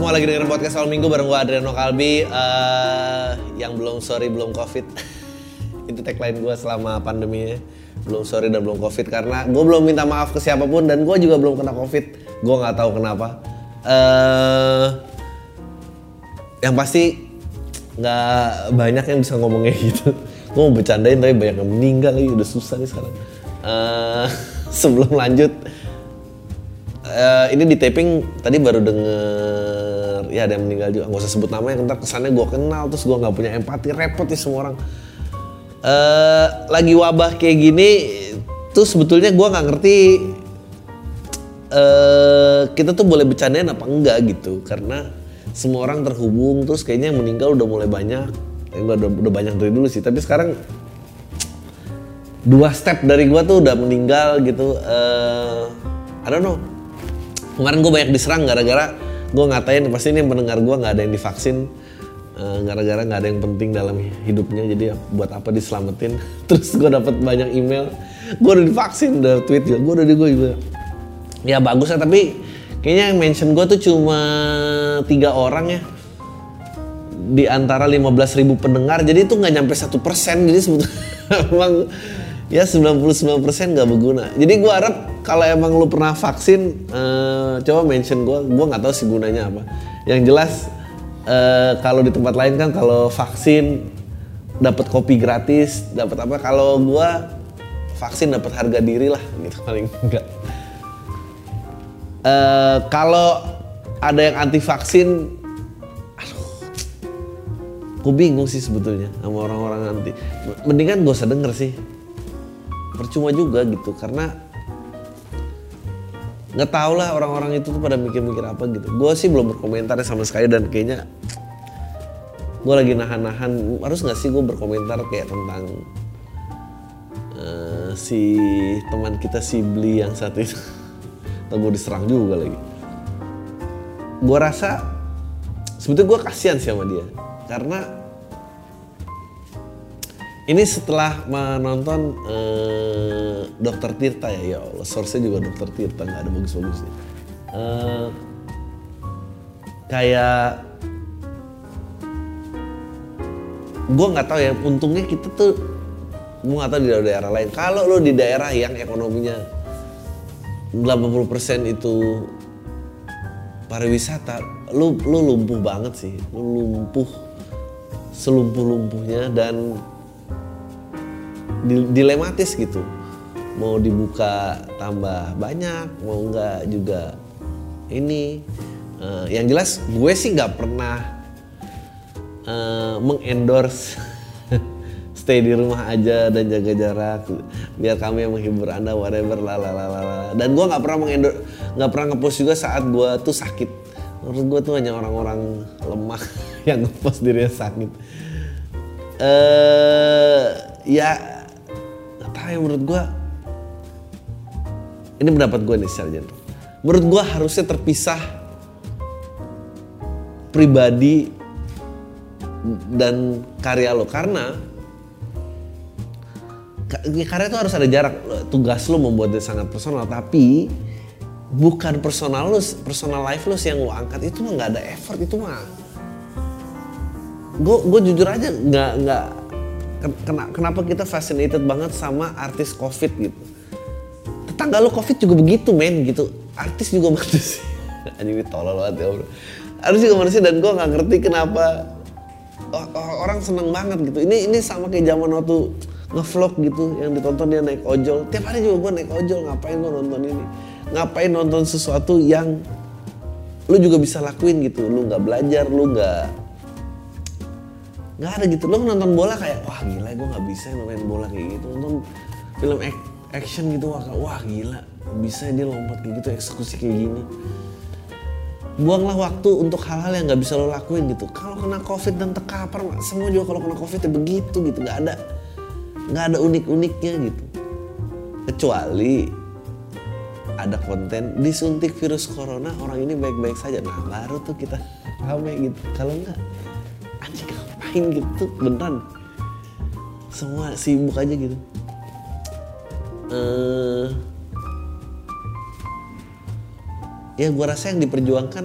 Semua lagi dengerin podcast awal minggu bareng gue Adriano Kalbi. Eh, Yang belum sorry belum covid. Itu tagline gue selama pandemi Belum sorry dan belum covid Karena gue belum minta maaf ke siapa pun Dan gue juga belum kena covid. Gue gak tahu kenapa. Eh Yang pasti nggak banyak yang bisa ngomongnya gitu. Gue mau bercandain tapi banyak yang meninggal lagi. Udah susah nih sekarang. Eh, Sebelum lanjut Eh, ini di taping tadi baru denger ya ada yang meninggal juga. Nggak usah sebut namanya ntar kesannya gue kenal terus gue nggak punya empati. Repot nih semua orang. Eh, lagi wabah kayak gini tuh sebetulnya gue nggak ngerti eh kita tuh boleh bercandain apa enggak gitu. Karena semua orang terhubung terus kayaknya yang meninggal udah mulai banyak. Ya, gua udah, udah banyak dari dulu sih. Tapi sekarang dua step dari gua tuh udah meninggal gitu. Eh I don't know. Kemarin gue banyak diserang gara-gara gue ngatain pasti ini yang pendengar gue nggak ada yang divaksin eh, gara-gara nggak ada yang penting dalam hidupnya jadi ya buat apa diselamatin? Terus gue dapat banyak email gue udah divaksin udah tweet juga gue udah di gue juga. Ya bagus lah tapi kayaknya yang mention gue tuh cuma tiga orang ya. Di antara 15.000 ribu pendengar jadi itu nggak nyampe satu persen jadi sebetulnya emang ya 99% nggak berguna. Jadi gua harap kalau emang lu pernah vaksin eh, coba mention gua. Gua nggak tahu sih gunanya apa. Yang jelas eh, kalau di tempat lain kan kalau vaksin dapat kopi gratis dapat apa. Kalau gua vaksin dapat harga diri lah gitu paling enggak Eh, kalau ada yang anti vaksin Gue bingung sih sebetulnya sama orang-orang nanti. Mendingan gak usah denger sih. Percuma juga gitu karena nggak tau lah orang-orang itu tuh pada mikir-mikir apa gitu. Gue sih belum berkomentar sama sekali dan kayaknya gue lagi nahan-nahan. Harus nggak sih gue berkomentar kayak tentang eh, si teman kita si Bli yang satu itu. Atau gue diserang juga lagi. Gue rasa sebetulnya gue kasihan sih sama dia karena ini setelah menonton eh, Dokter Tirta ya, ya Allah, source-nya juga Dokter Tirta nggak ada bagus-bagusnya. Eh, kayak gue nggak tahu ya, untungnya kita tuh gue nggak tahu di daerah lain. Kalau lo di daerah yang ekonominya 80% itu pariwisata, lu lu lumpuh banget sih, lu lumpuh selumpuh-lumpuhnya dan dilematis gitu. Mau dibuka tambah banyak, mau enggak juga ini. Eh, yang jelas gue sih nggak pernah eh, mengendorse stay di rumah aja dan jaga jarak biar kami yang menghibur anda whatever lah dan gue nggak pernah mengendor nggak pernah ngepost juga saat gue tuh sakit menurut gue tuh hanya orang-orang lemah yang ngepost dirinya sakit eh ya nggak tahu ya menurut gue ini pendapat gue nih secara general menurut gue harusnya terpisah pribadi dan karya lo. Karena ka- ya karya itu harus ada jarak. Tugas lo membuatnya sangat personal tapi bukan personal lo personal life lo yang lo angkat. Itu mah nggak ada effort itu mah. Gue gue jujur aja nggak nggak ken- kena- kenapa kita fascinated banget sama artis covid gitu? Tetangga lo covid juga begitu men gitu. Artis juga manusia. Anjing tolol banget ya bro. Artis juga manusia dan gue nggak ngerti kenapa orang seneng banget gitu. Ini ini sama kayak zaman waktu ngevlog gitu yang ditonton dia naik ojol. Tiap hari juga gue naik ojol ngapain gue nonton ini? Ngapain nonton sesuatu yang lu juga bisa lakuin gitu. Lu nggak belajar lu nggak nggak ada gitu. Lu nonton bola kayak wah gila gue nggak bisa main bola kayak gitu. Nonton film action gitu wah, wah gila bisa dia lompat kayak gitu eksekusi kayak gini. Buanglah waktu untuk hal-hal yang nggak bisa lo lakuin gitu. Kalau kena covid dan terkapar semua juga kalau kena covid ya begitu gitu. Nggak ada nggak ada unik-uniknya gitu. Kecuali ada konten disuntik virus corona orang ini baik-baik saja. Nah baru tuh kita rame gitu. Kalau enggak ngapain gitu beneran. Semua sibuk aja gitu. Uh, ya gue rasa yang diperjuangkan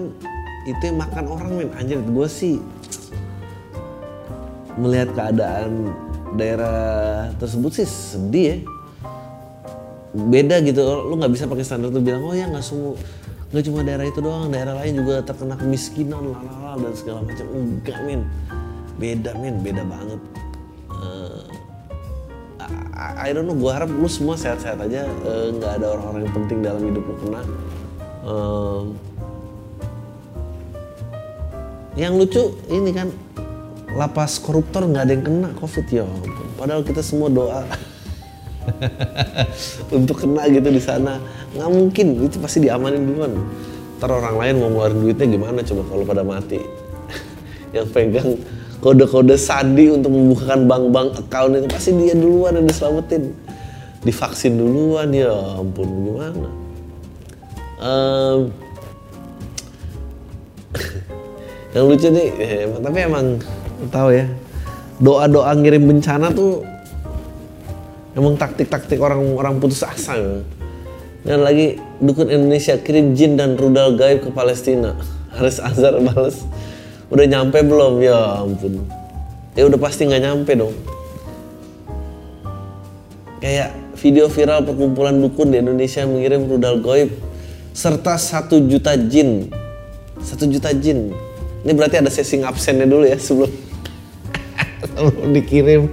itu yang makan orang men. Anjir gue sih melihat keadaan daerah tersebut sih sedih ya. Beda gitu lu nggak bisa pakai standar tuh bilang oh ya nggak semua nggak cuma daerah itu doang daerah lain juga terkena kemiskinan lalala dan segala macam. Enggak min beda min beda banget. Uh, I, don't know. Gue harap lu semua sehat-sehat aja. Eh, nggak uh, ada orang-orang yang penting dalam hidup lu kena. Uh, yang lucu ini kan lapas koruptor nggak ada yang kena covid ya padahal kita semua doa untuk kena gitu di sana. Nggak mungkin. Itu pasti diamanin duluan. Ntar orang lain mau ngeluarin duitnya gimana? Coba kalau pada mati. Yang pegang kode-kode sandi untuk membukakan bank-bank account itu pasti dia duluan yang diselamatin divaksin duluan ya ampun gimana um, yang lucu nih eh, tapi emang tahu ya doa-doa ngirim bencana tuh Emang taktik-taktik orang-orang putus asa ya. Dan lagi dukun Indonesia kirim jin dan rudal gaib ke Palestina. Haris Azhar balas, udah nyampe belum? Ya ampun. Ya udah pasti nggak nyampe dong. Kayak video viral perkumpulan dukun di Indonesia mengirim rudal gaib serta satu juta jin. Satu juta jin. Ini berarti ada sesi absennya dulu ya sebelum sebelum dikirim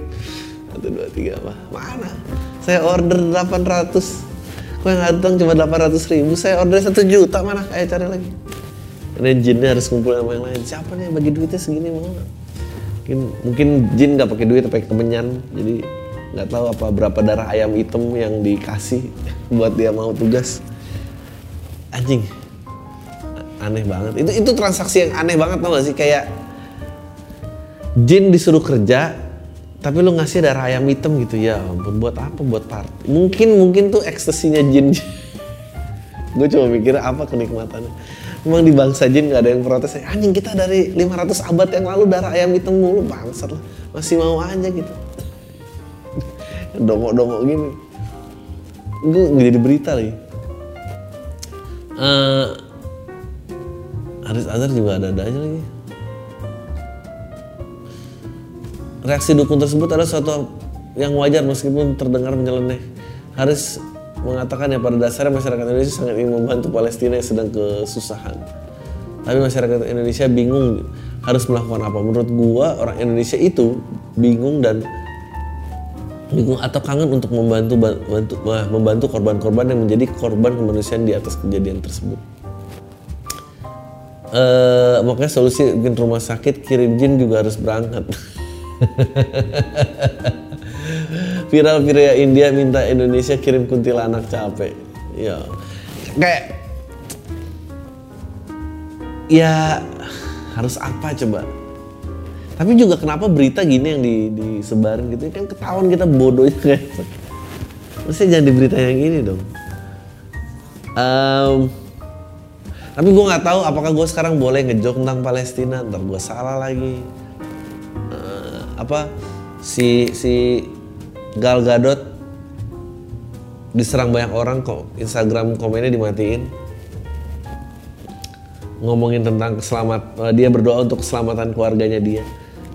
satu dua tiga apa mana saya order 800 kok yang datang cuma 800 ribu saya order satu juta mana ayo cari lagi ini jinnya harus kumpul sama yang lain. Siapa nih yang bagi duitnya segini mana mungkin mungkin jin nggak pakai duit pakai kemenyan. Jadi nggak tahu apa berapa darah ayam hitam yang dikasih buat dia mau tugas. Anjing. Aneh banget. Itu itu transaksi yang aneh banget tau gak sih? Kayak jin disuruh kerja tapi lu ngasih darah ayam hitam gitu. Ya ampun buat apa? Buat party mungkin mungkin tuh ekstasinya jin. Gue cuma mikir apa kenikmatannya emang di bangsa jin gak ada yang protes anjing kita dari 500 abad yang lalu darah ayam hitam mulu. Bangsat lah masih mau aja gitu. Dongok-dongok gini. Gue jadi berita lagi. Uh, Haris Azhar juga ada-ada aja lagi. Reaksi dukun tersebut adalah suatu yang wajar meskipun terdengar menyeleneh. Haris mengatakan ya pada dasarnya masyarakat Indonesia sangat ingin membantu Palestina yang sedang kesusahan. Tapi masyarakat Indonesia bingung harus melakukan apa. Menurut gua orang Indonesia itu bingung dan bingung atau kangen untuk membantu bantu, membantu korban-korban yang menjadi korban kemanusiaan di atas kejadian tersebut. Uh, makanya solusi bikin rumah sakit kirim jin juga harus berangkat. viral viral India minta Indonesia kirim kuntilanak capek. Ya kayak ya harus apa coba? Tapi juga kenapa berita gini yang di, disebarin gitu? Kan ketahuan kita bodohnya kayak Maksudnya jangan berita yang ini dong. Um, tapi gue nggak tahu apakah gue sekarang boleh ngejok tentang Palestina. Ntar gue salah lagi. Apa si si Gal Gadot diserang banyak orang kok. Instagram komennya dimatiin. Ngomongin tentang keselamat uh, dia berdoa untuk keselamatan keluarganya dia.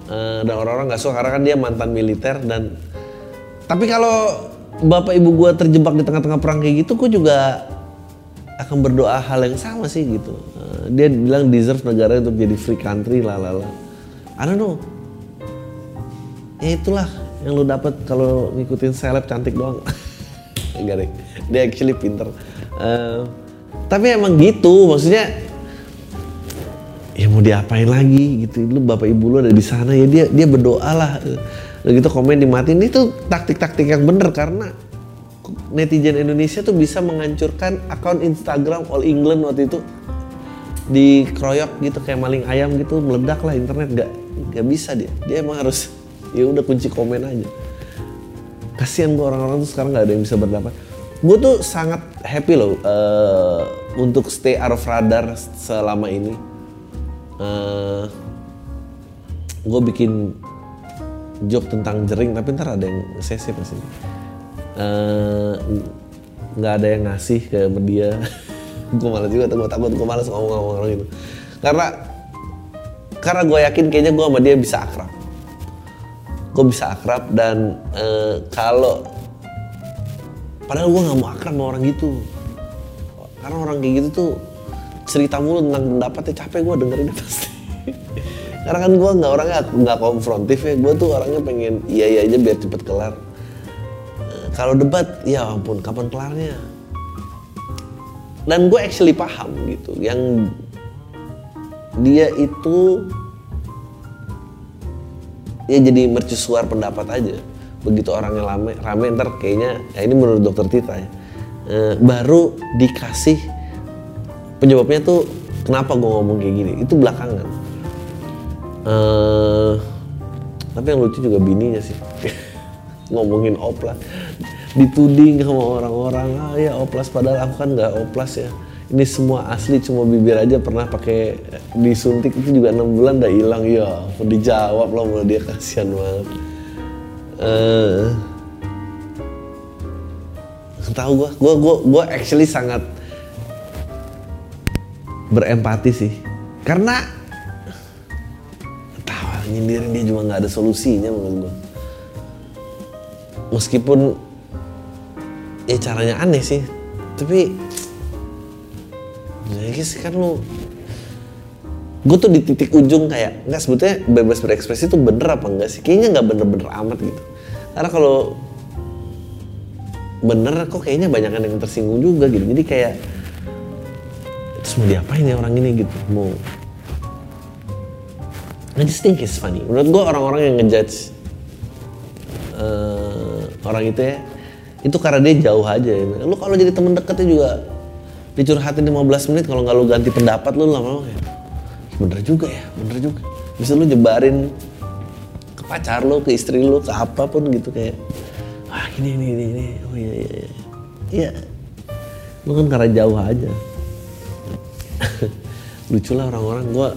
Uh, dan orang-orang nggak suka karena kan dia mantan militer dan tapi kalau bapak ibu gue terjebak di tengah-tengah perang kayak gitu gue juga akan berdoa hal yang sama sih gitu. Uh, dia bilang deserve negara untuk jadi free country lah lah lah I don't know. Ya itulah yang lu dapat kalau ngikutin seleb cantik doang. Enggak deh. Dia actually pinter. Uh, tapi emang gitu. Maksudnya ya mau diapain lagi gitu. Lu bapak ibu lu ada di sana ya dia dia berdoa lah. Udah gitu komen dimatiin. Itu taktik-taktik yang bener karena netizen Indonesia tuh bisa menghancurkan akun Instagram All England waktu itu. Dikeroyok gitu kayak maling ayam gitu meledak lah internet. Gak gak bisa dia. Dia emang harus ya udah kunci komen aja. Kasihan gue orang-orang tuh sekarang nggak ada yang bisa berdapat gue tuh sangat happy loh uh, untuk stay out of radar selama ini. Uh, gue bikin joke tentang jering tapi ntar ada yang sesi pasti nggak uh, ada yang ngasih ke media. Gue malas juga gue takut gue malas ngomong-ngomong orang itu. Karena karena gue yakin kayaknya gue sama dia bisa akrab gue bisa akrab dan uh, kalau padahal gue nggak mau akrab sama orang gitu. Karena orang kayak gitu tuh cerita mulu tentang pendapatnya capek gue dengerin pasti. Karena kan gue nggak orangnya nggak konfrontif ya. Gue tuh orangnya pengen iya iya aja biar cepet kelar. Uh, kalau debat ya ampun kapan kelarnya? Dan gue actually paham gitu. Yang dia itu ya jadi mercusuar pendapat aja. Begitu orangnya rame rame ntar kayaknya ya ini menurut dokter Tita ya. E, baru dikasih penyebabnya tuh kenapa gue ngomong kayak gini? Itu belakangan. E, tapi yang lucu juga bininya sih. Ngomongin oplas. Dituding sama orang-orang. Ah ya oplas. Padahal aku kan nggak oplas ya ini semua asli cuma bibir aja pernah pakai disuntik itu juga enam bulan udah hilang ya dijawab loh sama dia kasihan banget. Uh, tahu gue gue gue gue actually sangat berempati sih. Karena tahu nyindirin dia juga nggak ada solusinya menurut gue meskipun ya caranya aneh sih tapi sih kan lu gue tuh di titik ujung kayak nggak sebetulnya bebas berekspresi itu bener apa enggak sih? Kayaknya nggak bener-bener amat gitu. Karena kalau bener kok kayaknya banyak yang tersinggung juga gitu. Jadi kayak terus mau diapain ya orang ini gitu? Mau I just think it's funny. Menurut gue orang-orang yang ngejudge uh, orang itu ya itu karena dia jauh aja ya. lu kalau jadi temen deketnya juga dicurhatin 15 menit kalau nggak lu ganti pendapat lu lama-lama kayak bener juga ya bener juga bisa lu jebarin ke pacar lu ke istri lu ke apa pun gitu kayak wah ini ini ini, ini. oh iya iya iya iya lu kan karena jauh aja lucu lah orang-orang gua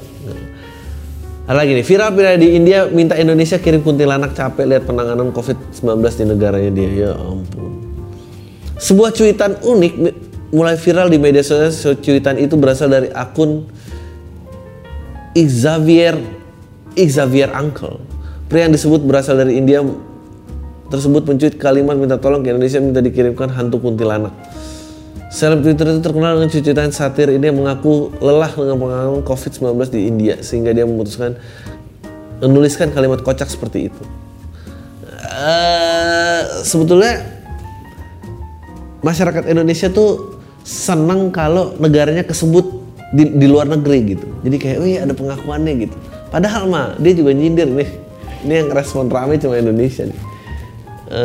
ada lagi nih, viral viral di India minta Indonesia kirim kuntilanak capek lihat penanganan COVID-19 di negaranya dia. Ya ampun. Sebuah cuitan unik mulai viral di media sosial cuitan itu berasal dari akun Xavier Xavier Uncle. Pria yang disebut berasal dari India tersebut mencuit kalimat minta tolong ke Indonesia minta dikirimkan hantu kuntilanak. Seleb Twitter itu terkenal dengan cuitan satir ini yang mengaku lelah dengan pengalaman COVID-19 di India sehingga dia memutuskan menuliskan kalimat kocak seperti itu. Uh, sebetulnya masyarakat Indonesia tuh seneng kalau negaranya kesebut di, di luar negeri gitu. Jadi kayak, oh iya ada pengakuannya gitu. Padahal mah dia juga nyindir nih. Ini yang respon rame cuma Indonesia nih. E,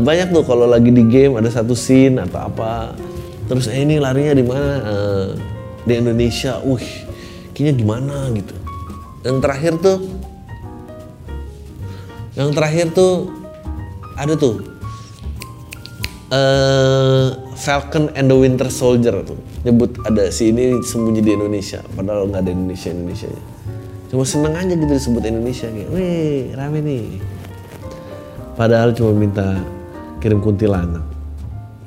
banyak tuh kalau lagi di game ada satu scene atau apa. Terus eh, ini larinya di mana? E, di Indonesia. Wih, kayaknya gimana gitu. Yang terakhir tuh, yang terakhir tuh ada tuh. Uh, Falcon and the Winter Soldier tuh. Nyebut ada si ini sembunyi di Indonesia padahal nggak ada Indonesia Indonesia nya. Cuma seneng aja gitu disebut Indonesia kayak wih rame nih. Padahal cuma minta kirim kuntilanak.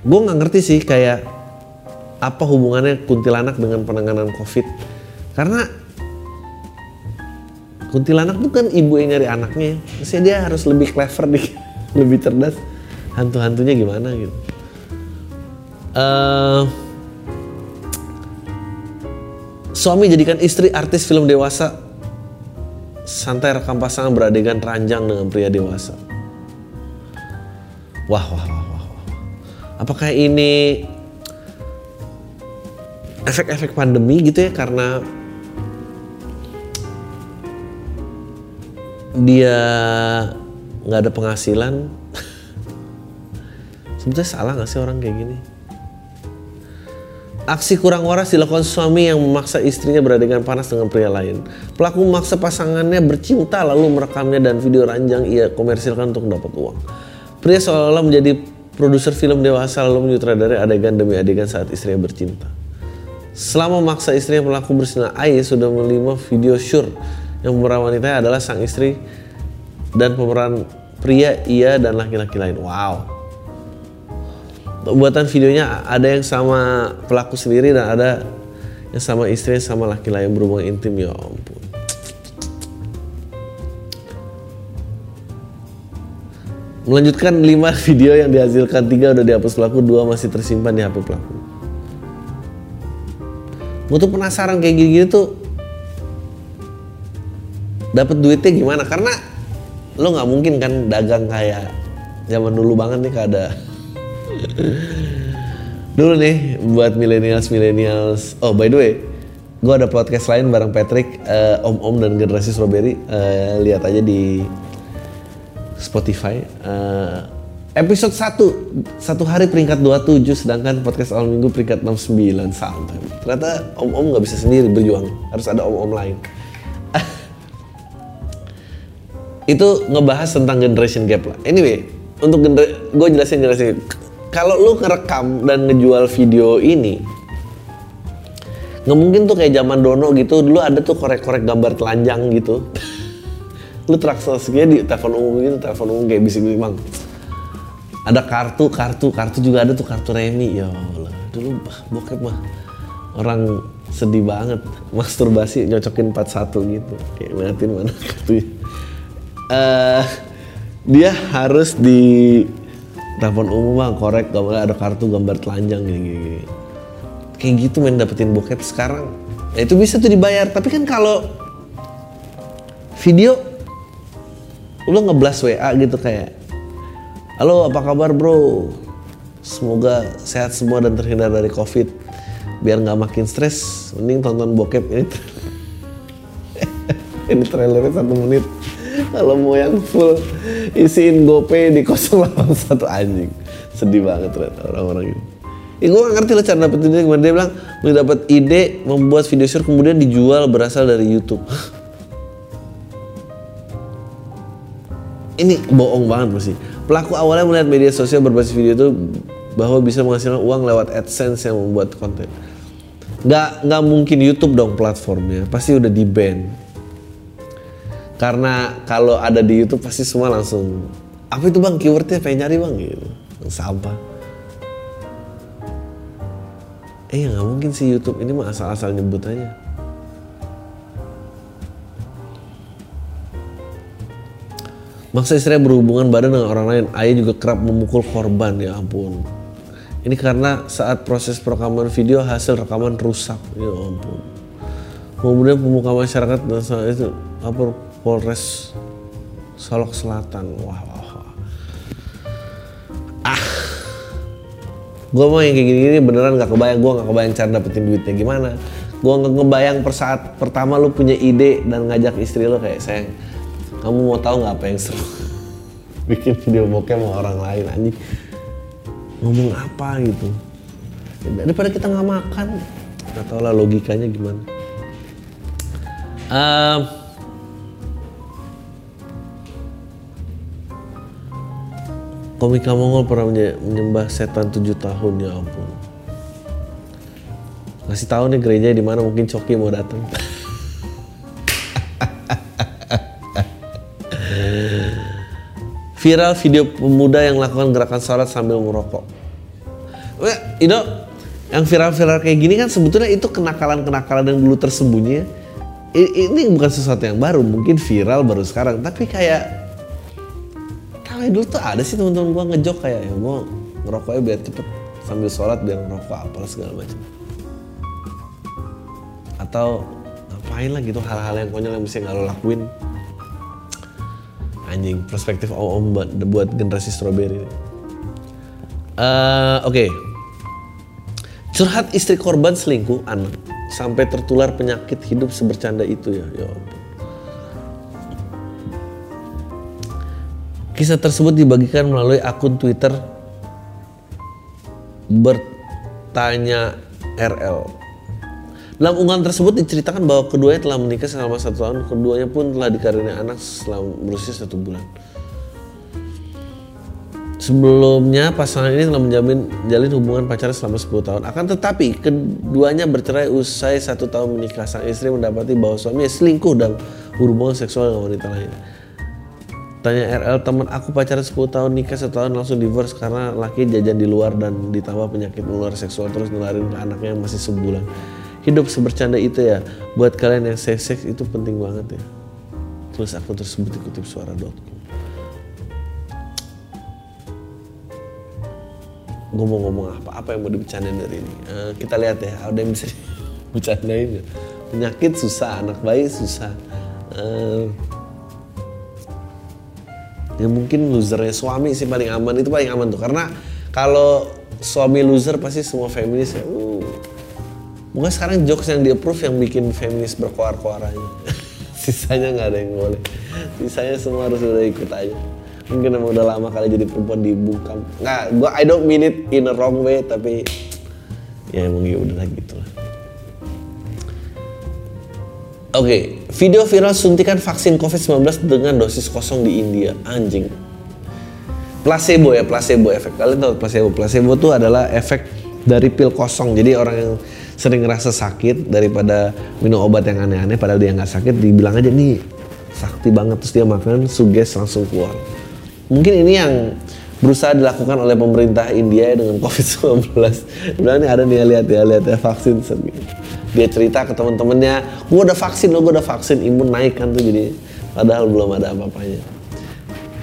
Gue nggak ngerti sih kayak apa hubungannya kuntilanak dengan penanganan covid. Karena kuntilanak tuh kan ibu yang nyari anaknya. Maksudnya dia harus lebih clever nih lebih cerdas. Hantu-hantunya gimana gitu Uh, suami jadikan istri artis film dewasa santai rekam pasangan beradegan ranjang dengan pria dewasa. Wah, wah, wah, wah. Apakah ini efek-efek pandemi gitu ya karena dia nggak ada penghasilan Sebetulnya salah gak sih orang kayak gini? Aksi kurang waras dilakukan suami yang memaksa istrinya beradegan panas dengan pria lain. Pelaku memaksa pasangannya bercinta lalu merekamnya dan video ranjang ia komersilkan untuk dapat uang. Pria seolah-olah menjadi produser film dewasa lalu menyutradarai adegan demi adegan saat istrinya bercinta. Selama memaksa istrinya pelaku bersinar air sudah menerima video syur yang pemeran wanita adalah sang istri dan pemeran pria ia dan laki-laki lain. Wow buatan videonya ada yang sama pelaku sendiri dan ada yang sama istri sama laki lain berhubungan intim ya ampun. Melanjutkan 5 video yang dihasilkan tiga udah dihapus pelaku dua masih tersimpan di HP pelaku. Gue tuh penasaran kayak gini-gini tuh dapat duitnya gimana? Karena lo nggak mungkin kan dagang kayak zaman dulu banget nih kada Dulu nih buat millennials millennials. Oh by the way, gue ada podcast lain bareng Patrick, uh, Om Om dan generasi Strawberry. Uh, lihat aja di Spotify. Uh, episode 1 satu hari peringkat 27 sedangkan podcast awal minggu peringkat 69 santai ternyata om om nggak bisa sendiri berjuang harus ada om om lain itu ngebahas tentang generation gap lah anyway untuk gue jelasin jelasin kalau lu ngerekam dan ngejual video ini nggak mungkin tuh kayak zaman dono gitu. Dulu ada tuh korek-korek gambar telanjang gitu. Lu transaksinya di telepon umum gitu telepon umum kayak bisik-bisik bang ada kartu kartu kartu juga ada tuh kartu remi. Ya Allah dulu bokep mah. Orang sedih banget masturbasi nyocokin 41 gitu. Kayak ngeliatin mana kartunya. Uh, dia harus di telepon umum mah korek gambar ada kartu gambar telanjang gini, gini, kayak gitu main dapetin bokep sekarang. Ya itu bisa tuh dibayar tapi kan kalau video lu ngeblas WA gitu kayak halo apa kabar bro? Semoga sehat semua dan terhindar dari covid. Biar nggak makin stres mending tonton bokep ini. Ini trailernya satu menit kalau mau yang full isiin GoPay di 081 anjing sedih banget ternyata orang-orang ini Ya gue gak ngerti lah cara dapet ide gimana dia bilang lu dapat ide membuat video short kemudian dijual berasal dari YouTube. Ini bohong banget masih. Pelaku awalnya melihat media sosial berbasis video itu bahwa bisa menghasilkan uang lewat AdSense yang membuat konten. Gak, nggak mungkin YouTube dong platformnya, pasti udah di ban karena kalau ada di YouTube pasti semua langsung apa itu bang keywordnya pengen nyari bang gitu sampah eh ya nggak mungkin sih YouTube ini mah asal-asal nyebut aja Maksa istrinya berhubungan badan dengan orang lain, ayah juga kerap memukul korban, ya ampun. Ini karena saat proses perekaman video hasil rekaman rusak, ya ampun. Kemudian pemuka masyarakat itu apa Polres Solok Selatan. Wah, wah, wah. Ah, gue mau yang kayak gini-gini beneran gak kebayang. Gue gak kebayang cara dapetin duitnya gimana. Gue gak kebayang per saat pertama lu punya ide dan ngajak istri lu kayak sayang, kamu mau tahu nggak apa yang seru? Bikin video bokeh sama orang lain anjing. Ngomong apa gitu. Daripada kita nggak makan, nggak tahu lah logikanya gimana. Um, komika Mongol pernah menyembah setan tujuh tahun ya ampun. Ngasih tahu nih gereja di mana mungkin Coki mau datang. Viral video pemuda yang melakukan gerakan sholat sambil merokok Ido yang viral-viral kayak gini kan sebetulnya itu kenakalan-kenakalan yang dulu tersembunyi. Ini bukan sesuatu yang baru mungkin viral baru sekarang. Tapi kayak kayak dulu tuh ada sih teman-teman gue ngejok kayak ya gue ngerokoknya biar cepet sambil sholat biar ngerokok apalah segala macam atau ngapain lah gitu hal-hal yang konyol yang bisa nggak lo lakuin. Anjing perspektif om om buat, buat generasi strawberry uh, oke. Okay. curhat istri korban selingkuh anak sampai tertular penyakit hidup sebercanda itu ya ya Kisah tersebut dibagikan melalui akun Twitter bertanya RL. Dalam unggahan tersebut diceritakan bahwa keduanya telah menikah selama satu tahun, keduanya pun telah dikaruniai anak selama berusia satu bulan. Sebelumnya pasangan ini telah menjamin jalin hubungan pacaran selama 10 tahun. Akan tetapi keduanya bercerai usai satu tahun menikah. Sang istri mendapati bahwa suaminya selingkuh dan hubungan seksual dengan wanita lain. Tanya RL teman aku pacaran 10 tahun nikah setahun langsung divorce karena laki jajan di luar dan ditambah penyakit menular seksual terus nularin ke anaknya yang masih sebulan. Hidup sebercanda itu ya buat kalian yang safe sex itu penting banget ya. Tulis aku tersebut dikutip suara.com gue mau ngomong apa apa yang mau dibicarain dari ini? Uh, kita lihat ya ada yang bisa dibicarain ya penyakit susah anak bayi susah. Uh, ya mungkin losernya suami sih paling aman itu paling aman tuh karena kalau suami loser pasti semua feminis ya uh, Mungkin sekarang jokes yang di approve yang bikin feminis berkoar-koar aja. Sisanya nggak ada yang boleh. Sisanya semua harus udah ikut aja. Mungkin emang udah lama kali jadi perempuan dibungkam. Nggak, gua I don't mean it in a wrong way, tapi ya emang ya udah gitu lah. Oke, okay, video viral suntikan vaksin COVID-19 dengan dosis kosong di India. Anjing. Placebo ya, placebo efek. Kalian tahu placebo? Placebo itu adalah efek dari pil kosong. Jadi orang yang sering ngerasa sakit daripada minum obat yang aneh-aneh padahal dia nggak sakit dibilang aja nih sakti banget terus dia makan suges langsung keluar mungkin ini yang berusaha dilakukan oleh pemerintah India dengan COVID-19 bilang ini ada nih ya, lihat ya lihat ya vaksin. Dia cerita ke teman-temannya gue udah vaksin lo gue udah vaksin. Imun naik kan tuh jadi padahal belum ada apa-apanya.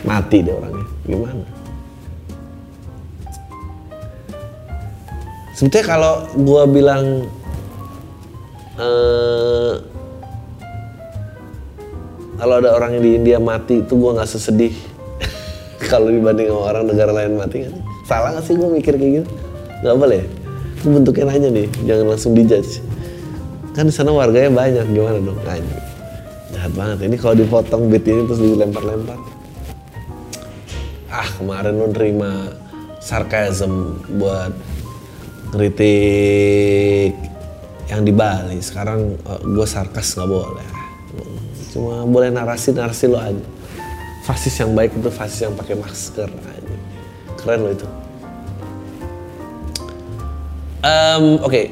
Mati deh orangnya. Gimana? Sebetulnya kalau gue bilang uh, kalau ada orang yang di India mati itu gue nggak sesedih kalau dibanding sama orang negara lain mati kan? Salah gak sih gue mikir kayak gitu? Nggak boleh. Itu bentuknya aja nih jangan langsung dijudge. Kan di sana warganya banyak gimana dong? Anjir. jahat banget. Ini kalau dipotong beat ini terus dilempar-lempar. Ah kemarin lo nerima sarkasm buat kritik yang di Bali. Sekarang eh, gue sarkas nggak boleh. Cuma boleh narasi narasi lo aja fasis yang baik itu fasis yang pakai masker aja keren lo itu. Um, oke. Okay.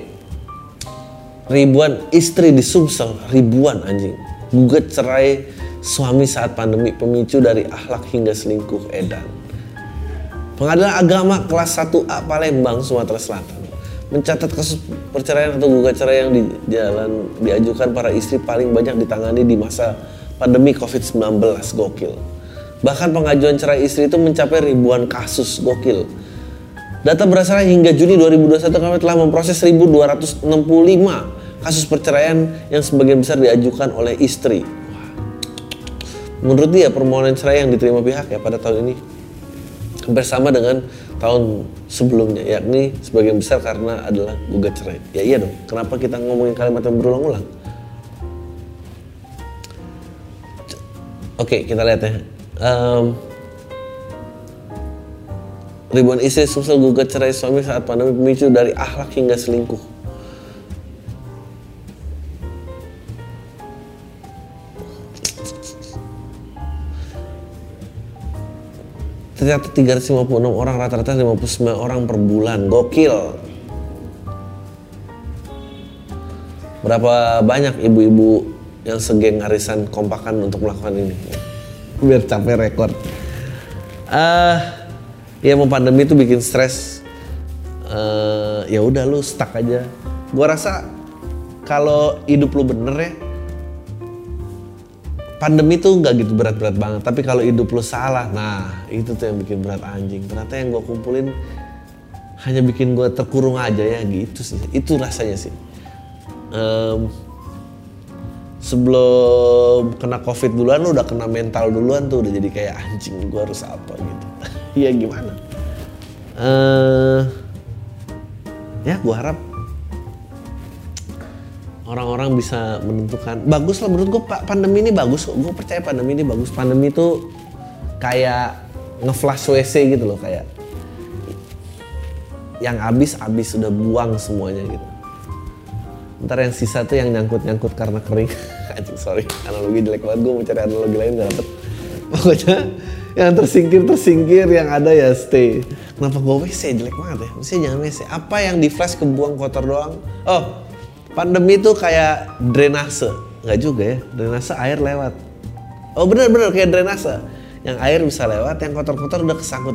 ribuan istri di Sumsel ribuan anjing. Gugat cerai suami saat pandemi pemicu dari akhlak hingga selingkuh edan. Pengadilan Agama kelas 1A Palembang, Sumatera Selatan. Mencatat kasus perceraian atau gugat cerai yang di jalan diajukan para istri paling banyak ditangani di masa pandemi COVID-19 gokil. Bahkan pengajuan cerai istri itu mencapai ribuan kasus gokil. Data berasal hingga Juni 2021 kami telah memproses 1265 kasus perceraian yang sebagian besar diajukan oleh istri. Menurut dia permohonan cerai yang diterima pihak ya pada tahun ini bersama dengan tahun sebelumnya yakni sebagian besar karena adalah gugat cerai ya iya dong kenapa kita ngomongin kalimat yang berulang-ulang oke kita lihat ya um, ribuan istri sumsel gugat cerai suami saat pandemi pemicu dari akhlak hingga selingkuh. Ternyata 356 orang rata-rata 59 orang per bulan. Gokil. Berapa banyak ibu-ibu yang segeng arisan kompakan untuk melakukan ini biar capai rekor uh, ya mau pandemi itu bikin stres. Uh, ya udah lu stuck aja. Gua rasa kalau hidup lu bener ya pandemi tuh nggak gitu berat-berat banget. Tapi kalau hidup lo salah nah itu tuh yang bikin berat anjing. Ternyata yang gue kumpulin hanya bikin gue terkurung aja ya gitu sih. Itu rasanya sih. Um, sebelum kena covid duluan lo udah kena mental duluan tuh udah jadi kayak anjing gue harus apa gitu. Ya gimana? Uh, ya gue harap orang-orang bisa menentukan. Bagus lah menurut gue pandemi ini bagus gue percaya pandemi ini bagus. Pandemi itu kayak ngeflash WC gitu loh kayak yang habis habis udah buang semuanya gitu ntar yang sisa tuh yang nyangkut nyangkut karena kering. Anjing, sorry. Analogi jelek banget. Gue mau cari analogi lain gak dapet. Pokoknya yang tersingkir tersingkir yang ada ya stay. Kenapa gue WC jelek banget ya. Mesti jangan WC apa yang di flash kebuang kotor doang? Oh pandemi itu kayak drainase nggak juga ya. Drainase air lewat. Oh bener bener kayak drainase yang air bisa lewat yang kotor-kotor udah kesangkut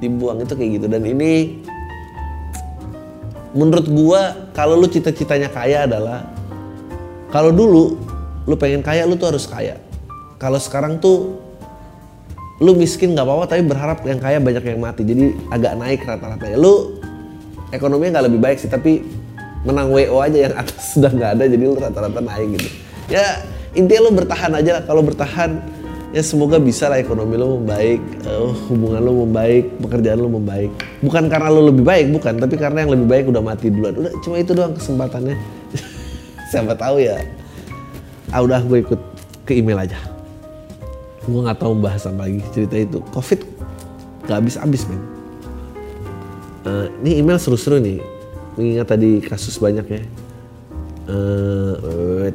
dibuang itu kayak gitu. Dan ini menurut gua kalau lu cita-citanya kaya adalah kalau dulu lu pengen kaya lu tuh harus kaya. Kalau sekarang tuh lu miskin nggak apa-apa tapi berharap yang kaya banyak yang mati. Jadi agak naik rata-ratanya lu ekonominya nggak lebih baik sih tapi menang WO aja yang atas sudah nggak ada jadi lu rata-rata naik gitu. Ya intinya lu bertahan aja kalau bertahan ya semoga bisa lah ekonomi lo membaik, uh, hubungan lo membaik, pekerjaan lo membaik. Bukan karena lo lebih baik, bukan, tapi karena yang lebih baik udah mati duluan. Udah cuma itu doang kesempatannya. Siapa tahu ya. Ah udah gue ikut ke email aja. Gue nggak tahu bahas apa lagi cerita itu. Covid gak habis-habis men. Uh, ini email seru-seru nih. Mengingat tadi kasus banyak ya. Uh,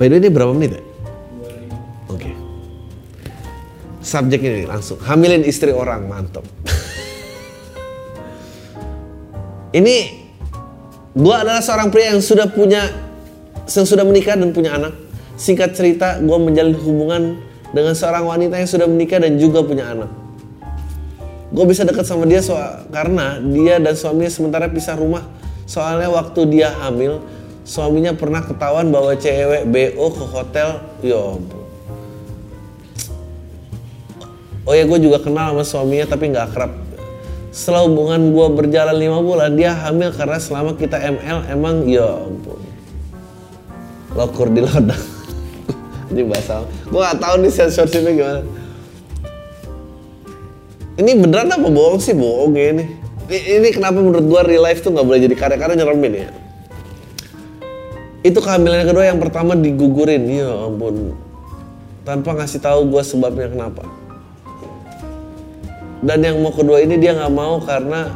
By the way ini berapa menit ya? Oke. Okay. Subjek ini langsung. Hamilin istri orang, mantap. ini gue adalah seorang pria yang sudah punya, yang sudah menikah dan punya anak. Singkat cerita, gue menjalin hubungan dengan seorang wanita yang sudah menikah dan juga punya anak. Gue bisa dekat sama dia soal karena dia dan suaminya sementara pisah rumah. Soalnya waktu dia hamil, suaminya pernah ketahuan bawa cewek BO ke hotel. Ya oh ya gue juga kenal sama suaminya tapi nggak akrab. Setelah hubungan gue berjalan lima bulan dia hamil karena selama kita ML emang ya ampun. Lokur di lodang ini bahasa gue gak tahu nih sensorshipnya gimana. Ini beneran apa bohong sih? Bohong ini. Ini kenapa menurut gue real life tuh nggak boleh jadi karya-karya nyeremin ya itu kehamilan kedua yang pertama digugurin. Ya ampun. Tanpa ngasih tahu gue sebabnya kenapa. Dan yang mau kedua ini dia nggak mau karena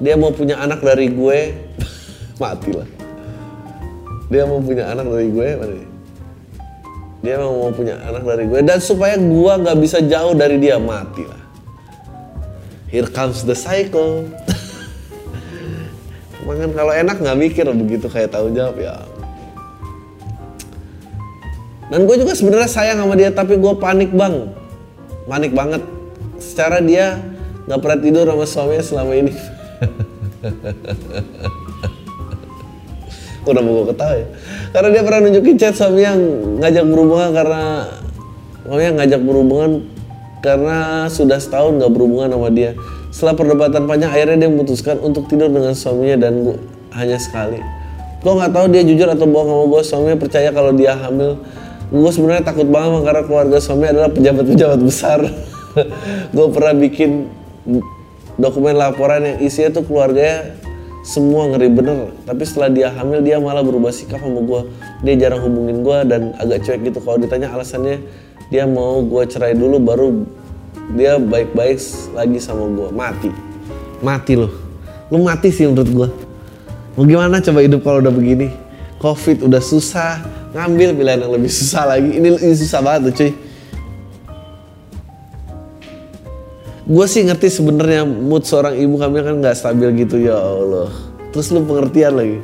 dia mau punya anak dari gue. Mati lah. Dia mau punya anak dari gue mana dia mau mau punya anak dari gue. Dan supaya gue nggak bisa jauh dari dia mati lah. Here comes the cycle Makan kalau enak nggak mikir begitu kayak tahu jawab ya. Dan gue juga sebenarnya sayang sama dia tapi gue panik bang, panik banget. Secara dia nggak pernah tidur sama suaminya selama ini. Udah mau gue ketawa ya. Karena dia pernah nunjukin chat suaminya ngajak berhubungan karena suaminya ngajak berhubungan karena sudah setahun nggak berhubungan sama dia. Setelah perdebatan panjang, akhirnya dia memutuskan untuk tidur dengan suaminya dan gue hanya sekali. Gue nggak tahu dia jujur atau bohong sama gue. Suaminya percaya kalau dia hamil. Gue sebenarnya takut banget karena keluarga suami adalah pejabat-pejabat besar. gue pernah bikin dokumen laporan yang isinya tuh keluarganya semua ngeri bener. Tapi setelah dia hamil dia malah berubah sikap sama gue. Dia jarang hubungin gue dan agak cuek gitu. Kalau ditanya alasannya dia mau gue cerai dulu baru dia baik-baik lagi sama gue mati. Mati loh lu mati sih menurut gue mau gimana coba hidup kalau udah begini? Covid udah susah ngambil pilihan yang lebih susah lagi. Ini, ini susah banget tuh cuy. Gue sih ngerti sebenarnya mood seorang ibu hamil kan nggak stabil gitu ya Allah. Terus lu pengertian lagi.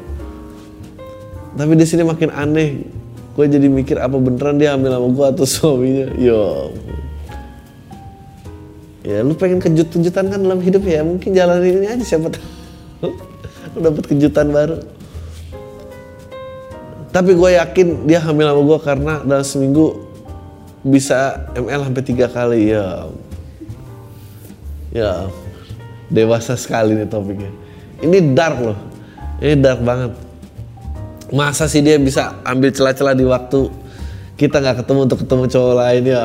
Tapi di sini makin aneh gue jadi mikir apa beneran dia hamil sama gue atau suaminya. Ya ya lu pengen kejut-kejutan kan dalam hidup ya? Mungkin jalan ini aja siapa tahu. Lu dapat kejutan baru. Tapi gue yakin dia hamil sama gue karena dalam seminggu bisa ML sampai tiga kali. Ya Ya, dewasa sekali nih topiknya. Ini dark loh. Ini dark banget. Masa sih dia bisa ambil celah-celah di waktu kita nggak ketemu untuk ketemu cowok lain? Ya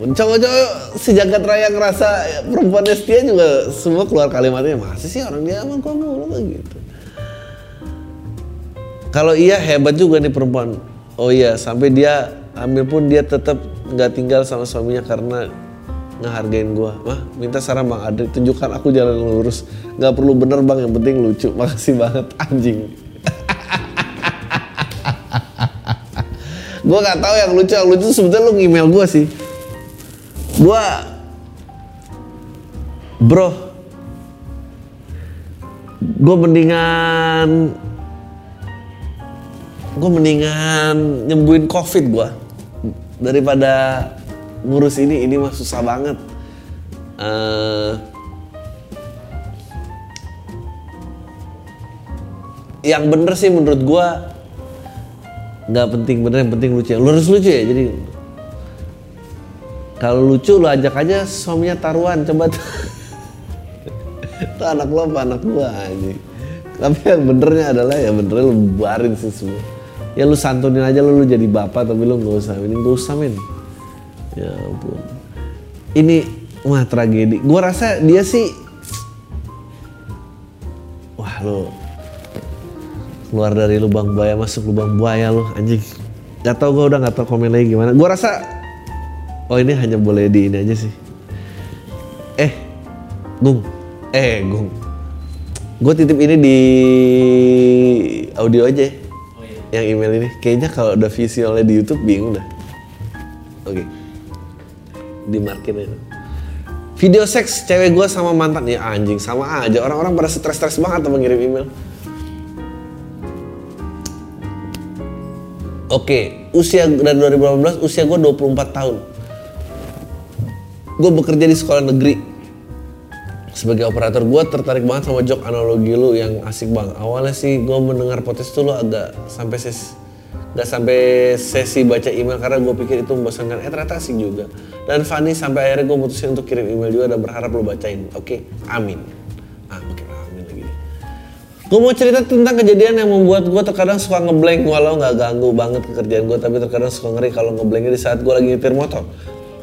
cowok-cowok sejagat raya ngerasa ya, perempuannya setia juga semua keluar kalimatnya masih sih orang dia emang kok mulu kayak gitu? Kalau iya hebat juga nih perempuan. Oh iya sampai dia ambil pun dia tetap nggak tinggal sama suaminya karena ngehargain gua. Mah minta saran bang Adri tunjukkan aku jalan lurus. Nggak perlu bener bang. Yang penting lucu. Makasih banget anjing gue nggak tahu yang lucu yang lucu sebetulnya lu email gue sih. Gue bro gue mendingan gue mendingan nyembuhin covid gue daripada ngurus ini ini mah susah banget. Uh, yang bener sih menurut gue nggak penting bener yang penting lucu. Ya lu harus lucu ya jadi kalau lucu lu ajak aja suaminya taruhan coba tuh. Itu anak lo apa anak gua aja tapi yang benernya adalah ya benernya lu buarin sih semua. Ya lu santunin aja lu, lu jadi bapak tapi lu nggak usah. Ini nggak usah men. Ya ampun. Ini wah tragedi. Gua rasa dia sih wah lo keluar dari lubang buaya masuk lubang buaya loh anjing. Gak tau gue udah gak tau komen lagi gimana. Gue rasa oh ini hanya boleh di ini aja sih. Eh gung. Eh gung. Gue titip ini di audio aja oh, iya. yang email ini. Kayaknya kalau udah visualnya di YouTube bingung dah. Oke. Okay. dimarkin aja. Video seks cewek gue sama mantan. Ya anjing. Sama aja. Orang-orang pada stres-stres banget sama ngirim email Oke, usia dari 2018, usia gue 24 tahun. Gue bekerja di sekolah negeri. Sebagai operator, gue tertarik banget sama jok analogi lu yang asik banget. Awalnya sih gue mendengar podcast itu lu agak sampai ses gak sampai sesi baca email karena gue pikir itu membosankan. Eh ternyata asik juga. Dan Fanny sampai akhirnya gue mutusin untuk kirim email juga dan berharap lu bacain. Oke, amin. Ah, oke. Gue mau cerita tentang kejadian yang membuat gue terkadang suka ngeblank walau nggak ganggu banget pekerjaan gue tapi terkadang suka ngeri kalau ngeblanknya di saat gue lagi nyetir motor.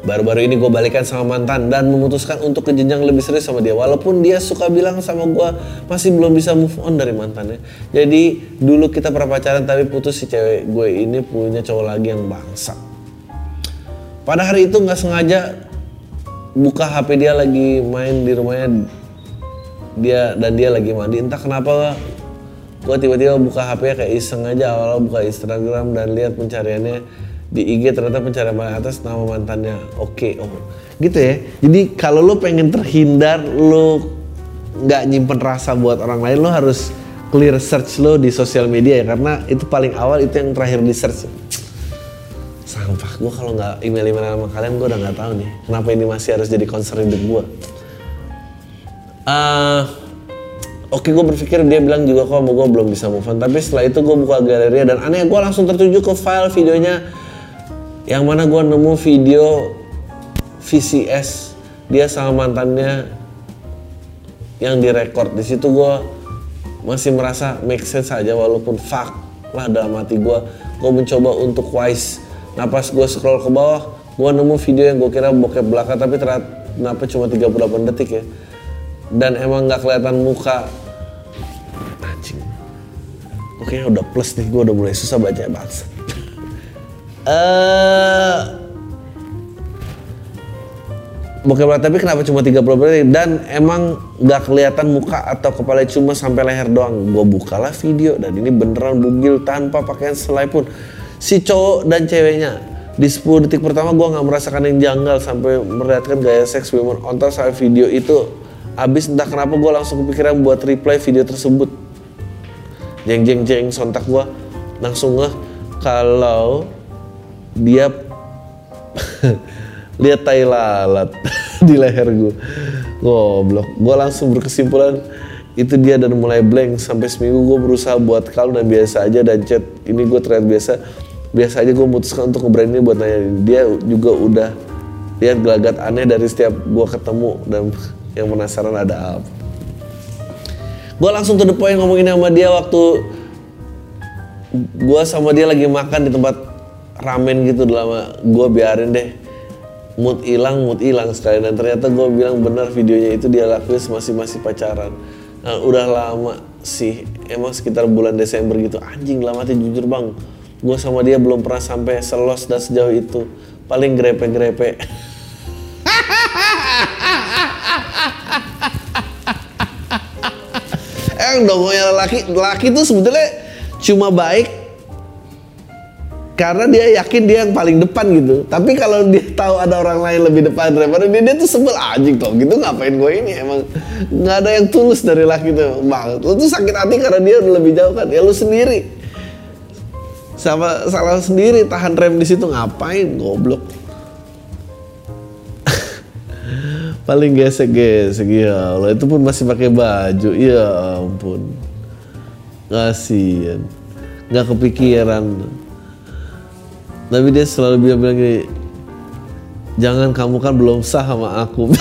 Baru-baru ini gue balikan sama mantan dan memutuskan untuk ke jenjang lebih serius sama dia. Walaupun dia suka bilang sama gue masih belum bisa move on dari mantannya. Jadi dulu kita pernah pacaran tapi putus si cewek gue ini punya cowok lagi yang bangsa. Pada hari itu nggak sengaja buka HP dia lagi main di rumahnya dia dan dia lagi mandi. Entah kenapa gue tiba-tiba buka HP kayak iseng aja awal buka Instagram dan lihat pencariannya di IG ternyata pencarian paling atas nama mantannya. Oke okay, oh gitu ya. Jadi kalau lo pengen terhindar lo nggak nyimpen rasa buat orang lain lo harus clear search lo di sosial media ya karena itu paling awal itu yang terakhir di search. Sampah. Gue kalau nggak email email sama kalian gue udah nggak tahu nih kenapa ini masih harus jadi concern hidup gue uh, oke gue berpikir dia bilang juga kok gue belum bisa move on. Tapi setelah itu gue buka galeri dan aneh gue langsung tertuju ke file videonya. Yang mana gue nemu video VCS dia sama mantannya yang direkord. Di situ gue masih merasa make sense aja walaupun fuck lah dalam hati gue gue mencoba untuk wise. Napas gue scroll ke bawah gue nemu video yang gue kira bokep belakang tapi ternyata cuma 38 detik ya dan emang nggak kelihatan muka. Anjing. Oke udah plus nih gue udah mulai susah baca bahasa eh Bokep tapi kenapa cuma 30 detik dan emang nggak kelihatan muka atau kepala cuma sampai leher doang. Gue bukalah video dan ini beneran bugil tanpa pakaian selai pun. Si cowok dan ceweknya di 10 detik pertama gue nggak merasakan yang janggal sampai melihatkan gaya seks women on top saat video itu Abis entah kenapa gue langsung kepikiran buat reply video tersebut. Jeng jeng jeng sontak gue langsung ngeh kalau dia lihat tai lalat di leher gue. Goblok. Gue langsung berkesimpulan itu dia dan mulai blank sampai seminggu gue berusaha buat kalm dan biasa aja dan chat ini gue terlihat biasa biasa aja gue memutuskan untuk ngebranding buat nanya dia juga udah lihat gelagat aneh dari setiap gue ketemu dan yang penasaran ada apa? Gue langsung to the point ngomongin sama dia waktu gue sama dia lagi makan di tempat ramen gitu lama. Gue biarin deh. Mood hilang mood hilang sekali. Dan ternyata gue bilang benar videonya itu dia lakuin masih masih pacaran. Nah, udah lama sih. Emang sekitar bulan Desember gitu. Anjing lama tuh jujur bang. Gue sama dia belum pernah sampai selos dan sejauh itu. Paling grepe-grepe eh dongnya laki laki tuh sebetulnya cuma baik karena dia yakin dia yang paling depan gitu. Tapi kalau dia tahu ada orang lain lebih depan daripada dia dia tuh sebel anjing kok gitu ngapain gue ini? Emang nggak ada yang tulus dari laki tuh. Banget lu tuh sakit hati karena dia udah lebih jauh kan? Ya lu sendiri. Sama salah sendiri tahan rem di situ ngapain goblok paling gesek gesek ya Allah. Itu pun masih pakai baju. Ya ampun. Kasian nggak kepikiran. Tapi dia selalu bilang, bilang gini jangan kamu kan belum sah sama aku.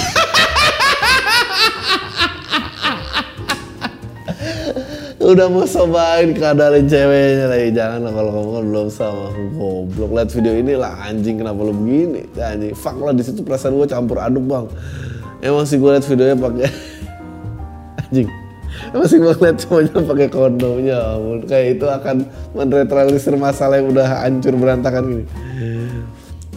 Udah mau sobain keadaan ceweknya lagi. Jangan kalau kamu kan belum sama aku goblok. Lihat video ini lah anjing kenapa lu begini? Anjing fuck lah di situ perasaan gue campur aduk bang emang sih gue liat videonya pakai anjing. Masih mau lihat semuanya pakai kondomnya ampun. Kayak itu akan menetralisir masalah yang udah hancur berantakan gini.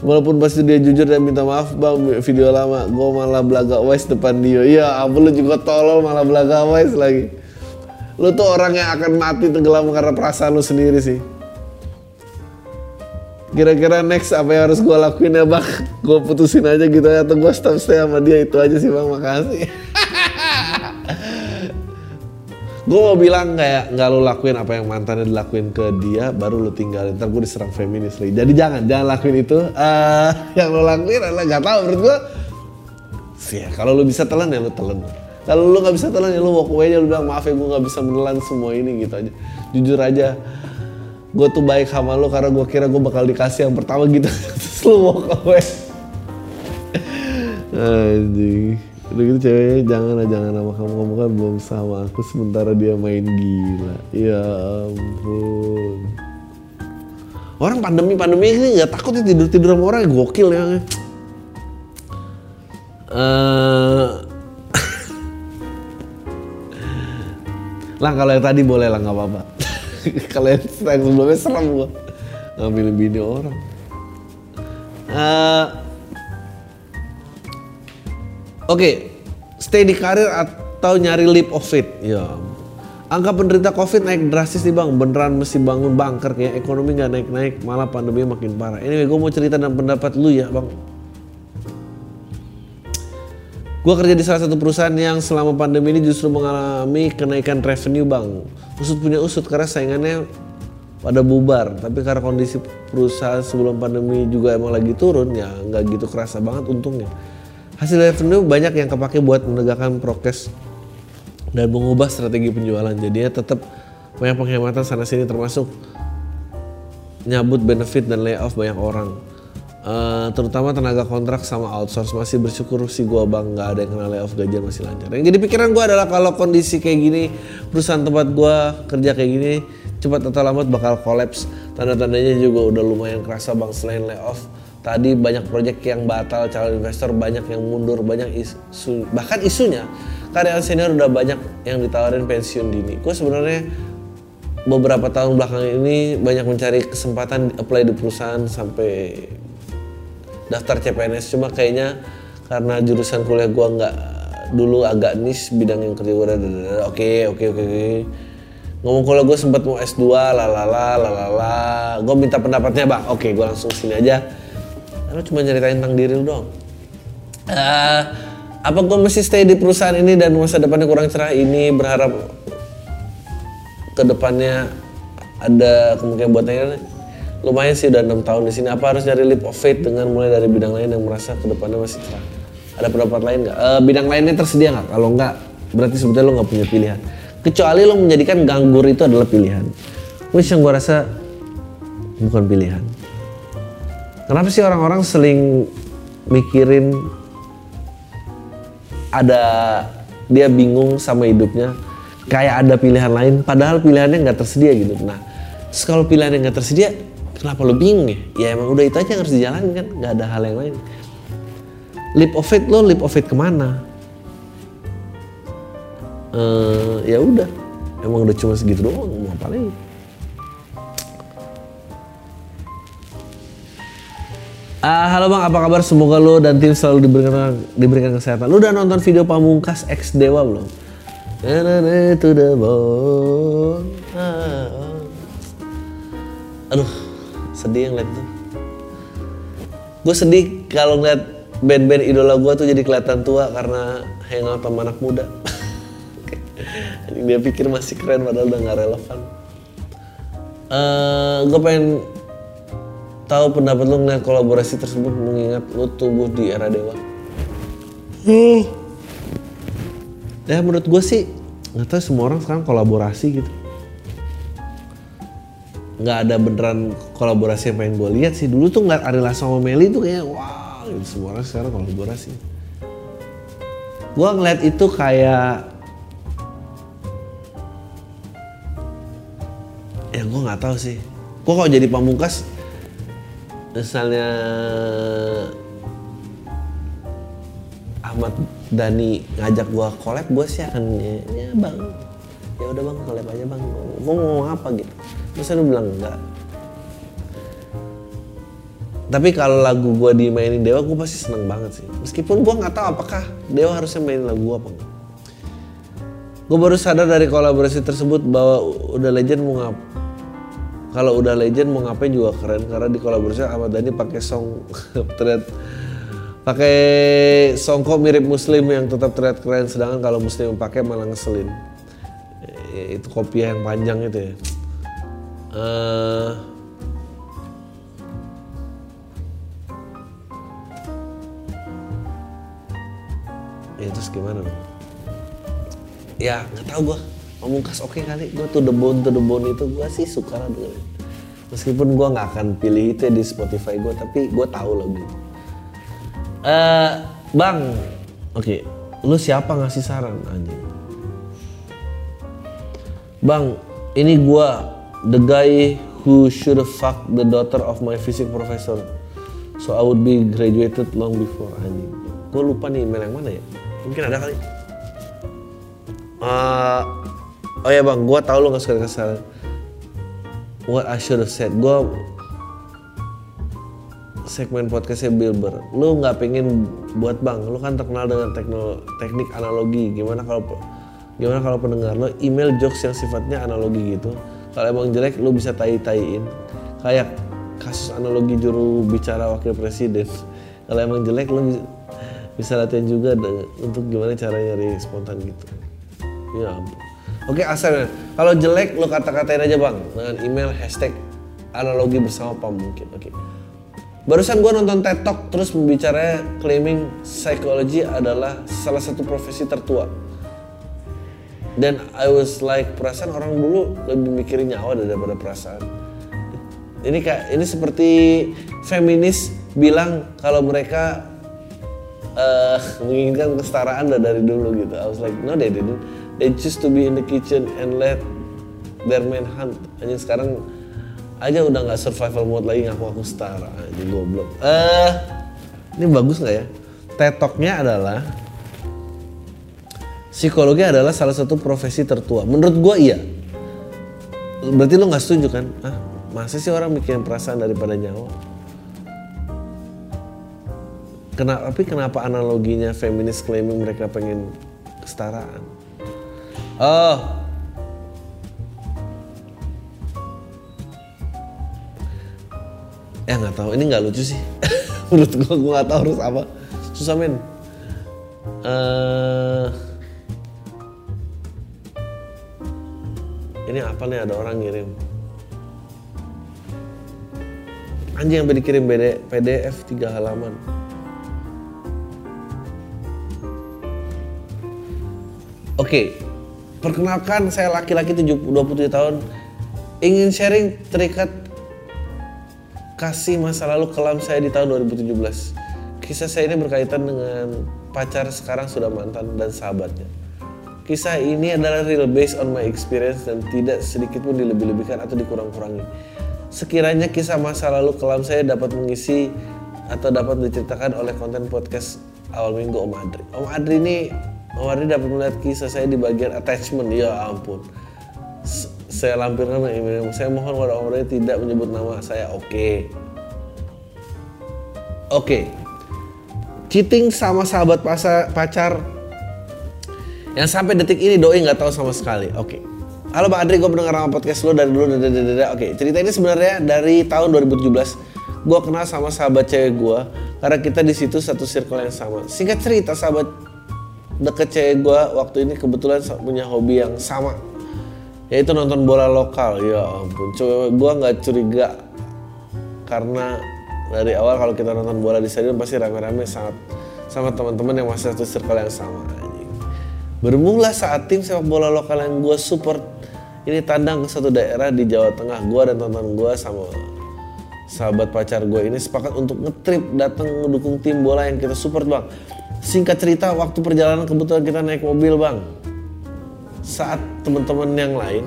Walaupun pasti dia jujur dan minta maaf bang video lama gue malah belaga wise depan dia. Iya ampun lu juga tolol malah belaga wise lagi. Lu tuh orang yang akan mati tenggelam karena perasaan lu sendiri sih kira-kira next apa yang harus gue lakuin ya bang? Gue putusin aja gitu ya atau gue stop stay sama dia itu aja sih bang. Makasih. Gue mau bilang kayak nggak lo lakuin apa yang mantannya dilakuin ke dia baru lo tinggalin. Ntar gue diserang feminis lagi. Jadi jangan jangan lakuin itu. Uh, yang lo lakuin adalah nggak tahu menurut gue sih ya kalau lo bisa telan ya lo telan. Kalau lo nggak bisa telan ya lo walk away aja. Lo bilang maaf ya gue nggak bisa menelan semua ini gitu aja. Jujur aja gue tuh baik sama lo karena gue kira gue bakal dikasih yang pertama gitu. Terus lo walk away anjing. Udah gitu ceweknya jangan lah jangan sama kamu. Kamu kan belum sama aku sementara dia main gila. Ya ampun. Orang pandemi pandemi ini nggak takut ya tidur tidur sama orang. Gokil ya. Uh, lah kalau yang tadi boleh lah nggak apa-apa kalau yang sebelumnya serem gua ngambil bini orang uh, Oke, okay, stay di karir atau nyari leap of faith? Ya. Angka penderita COVID naik drastis nih bang, beneran mesti bangun bunker kayak ekonomi nggak naik-naik, malah pandemi makin parah. Anyway, gue mau cerita dan pendapat lu ya bang. Gue kerja di salah satu perusahaan yang selama pandemi ini justru mengalami kenaikan revenue bang. Usut punya usut karena saingannya pada bubar. Tapi karena kondisi perusahaan sebelum pandemi juga emang lagi turun ya nggak gitu kerasa banget untungnya hasil revenue banyak yang kepake buat menegakkan prokes dan mengubah strategi penjualan jadinya tetap banyak penghematan sana sini termasuk nyabut benefit dan layoff banyak orang uh, terutama tenaga kontrak sama outsource. Masih bersyukur sih gua bang nggak ada yang kena layoff gajian masih lancar. Yang jadi pikiran gua adalah kalau kondisi kayak gini perusahaan tempat gua kerja kayak gini cepat atau lambat bakal kolaps. Tanda-tandanya juga udah lumayan kerasa bang selain layoff. Tadi banyak proyek yang batal calon investor banyak yang mundur banyak isu bahkan isunya. Karyawan senior udah banyak yang ditawarin pensiun dini. Gue sebenarnya beberapa tahun belakang ini banyak mencari kesempatan apply di perusahaan sampai daftar CPNS cuma kayaknya karena jurusan kuliah gue nggak dulu agak niche bidang yang kerja gue oke oke oke ngomong kuliah gue sempat mau S2 lalala lalala gue minta pendapatnya bang oke gue langsung sini aja. Lo cuma nyeritain tentang diri lu dong uh, apa gue mesti stay di perusahaan ini dan masa depannya kurang cerah? Ini berharap ke depannya ada kemungkinan buat buatnya lumayan sih udah enam tahun di sini. Apa harus nyari leap of faith dengan mulai dari bidang lain yang merasa ke depannya masih cerah? Ada pendapat lain nggak? Uh, bidang lainnya tersedia nggak? Kalau nggak berarti sebetulnya lo nggak punya pilihan. Kecuali lo menjadikan ganggur itu adalah pilihan. Which yang gue rasa bukan pilihan. Kenapa sih orang-orang seling mikirin ada dia bingung sama hidupnya kayak ada pilihan lain padahal pilihannya nggak tersedia gitu. Nah kalau pilihannya nggak tersedia kenapa lo bingung ya ya emang udah itu aja yang harus dijalani kan nggak ada hal yang lain leap of faith lo leap of faith ke mana Eh ya udah emang udah cuma segitu doang mau apa lagi Ah, halo bang, apa kabar? Semoga lo dan tim selalu diberikan diberikan kesehatan. Lo udah nonton video Pamungkas X Dewa belum? To the bone. Sedih yang tuh. Gue sedih kalau ngeliat band-band idola gue tuh jadi kelihatan tua karena hangout sama anak muda. Dia pikir masih keren padahal udah gak relevan. Eh, gue pengen tahu pendapat lu ngeliat kolaborasi tersebut mengingat lu tumbuh di era dewa. Ya menurut gue sih nggak tahu semua orang sekarang kolaborasi gitu. Nggak ada beneran kolaborasi yang pengen gue lihat sih. Dulu tuh ngeliat Ari Lasso sama Meli tuh kayak wah gitu. semua orang sekarang kolaborasi. Gue ngeliat itu kayak ya gue nggak tahu sih. Gue kalau jadi pamungkas misalnya Ahmad Dhani ngajak gua collab gua sih akan ya, ya bang ya udah bang collab aja bang gua mau ngomong apa gitu terus lu bilang enggak. Tapi kalau lagu gua dimainin Dewa gua pasti seneng banget sih. Meskipun gua nggak tahu apakah Dewa harusnya mainin lagu gua apa enggak. Gue baru sadar dari kolaborasi tersebut bahwa udah legend mau ngap kalau udah legend mau ngapain juga keren karena di kolaborasi Ahmad Dhani pakai song terlihat pakai song kok mirip muslim yang tetap terlihat keren sedangkan kalau muslim pakai malah ngeselin. Ya, itu kopi yang panjang itu ya Eh, ya terus gimana dong ya nggak tahu gue pamungkas oke kali. Gue tuh the bone to the bone itu gue sih suka lah dengerin. Meskipun gue nggak akan pilih itu ya di Spotify gue tapi gue tahu lagu. Eh bang oke. Lu siapa ngasih saran anjing? Bang ini gue the guy who should fucked the daughter of my physics professor so I would be graduated long before anjing gue lupa nih email yang mana ya mungkin ada kali Eh, oh ya bang, gue tau lo gak suka kesalahan. What I should have said, gue segmen podcastnya Bilber. Lu nggak pengen buat bang, lu kan terkenal dengan tekno, teknik analogi. Gimana kalau gimana kalau pendengar lo email jokes yang sifatnya analogi gitu. Kalau emang jelek, lu bisa tai-taiin. Kayak kasus analogi juru bicara wakil presiden. Kalau emang jelek, lu bisa, latihan juga untuk gimana cara nyari spontan gitu. Ya ampun. Oke Asal, kalau jelek lo kata-katain aja bang dengan email hashtag analogi bersama Pam mungkin. Oke. Barusan gue nonton TED Talk terus membicara claiming psychology adalah salah satu profesi tertua. Dan I was like perasaan orang dulu lebih mikirin nyawa daripada perasaan. Ini kayak ini seperti feminis bilang kalau mereka eh menginginkan kesetaraan dari dulu gitu. I was like, no they didn't. They choose to be in the kitchen and let their man hunt. Hanya sekarang aja udah nggak survival mode lagi ngaku aku setara aja goblok. Eh, ini bagus nggak ya? Tetoknya adalah psikologi adalah salah satu profesi tertua. Menurut gua iya. Berarti lo nggak setuju kan? Ah, masa sih orang mikirin perasaan daripada nyawa? Kenapa, tapi kenapa analoginya feminis claiming mereka pengen kesetaraan? Oh. Ya nggak tahu, ini nggak lucu sih. Menurut gua gua nggak tahu harus apa. Susah men. Eh, ini apa nih ada orang ngirim. Anjing yang dikirim PDF 3 halaman. Oke, perkenalkan saya laki-laki 7 27 tahun ingin sharing terikat kasih masa lalu kelam saya di tahun 2017. Kisah saya ini berkaitan dengan pacar sekarang sudah mantan dan sahabatnya. Kisah ini adalah real based on my experience dan tidak sedikit pun dilebih-lebihkan atau dikurang-kurangi. Sekiranya kisah masa lalu kelam saya dapat mengisi atau dapat diceritakan oleh konten podcast awal minggu Om Adri. Om Adri ini Om Adri dapat melihat kisah saya di bagian attachment. Ya ampun. S saya lampirkan email. Saya mohon kepada Om Adri tidak menyebut nama saya. Oke. Okay. Oke. Okay. Cheating sama sahabat pacar yang sampai detik ini doi nggak tahu sama sekali. Oke. Okay. Halo Bang Adri, gue pendengar sama podcast lo dari dulu. Oke, okay, cerita ini sebenarnya dari tahun 2017. Gue kenal sama sahabat cewek gue karena kita di situ satu circle yang sama. Singkat cerita, sahabat deket cewek gue waktu ini kebetulan punya hobi yang sama, yaitu nonton bola lokal. Ya ampun, coba gue nggak curiga karena dari awal kalau kita nonton bola di stadion pasti rame-rame sangat sama teman-teman yang masih satu circle yang sama. Bermula saat tim sepak bola lokal yang gue support ini tandang ke satu daerah di Jawa Tengah. Gue dan tonton gue sama sahabat pacar gue ini sepakat untuk ngetrip datang mendukung tim bola yang kita support bang. Singkat cerita waktu perjalanan kebetulan kita naik mobil bang. Saat teman-teman yang lain,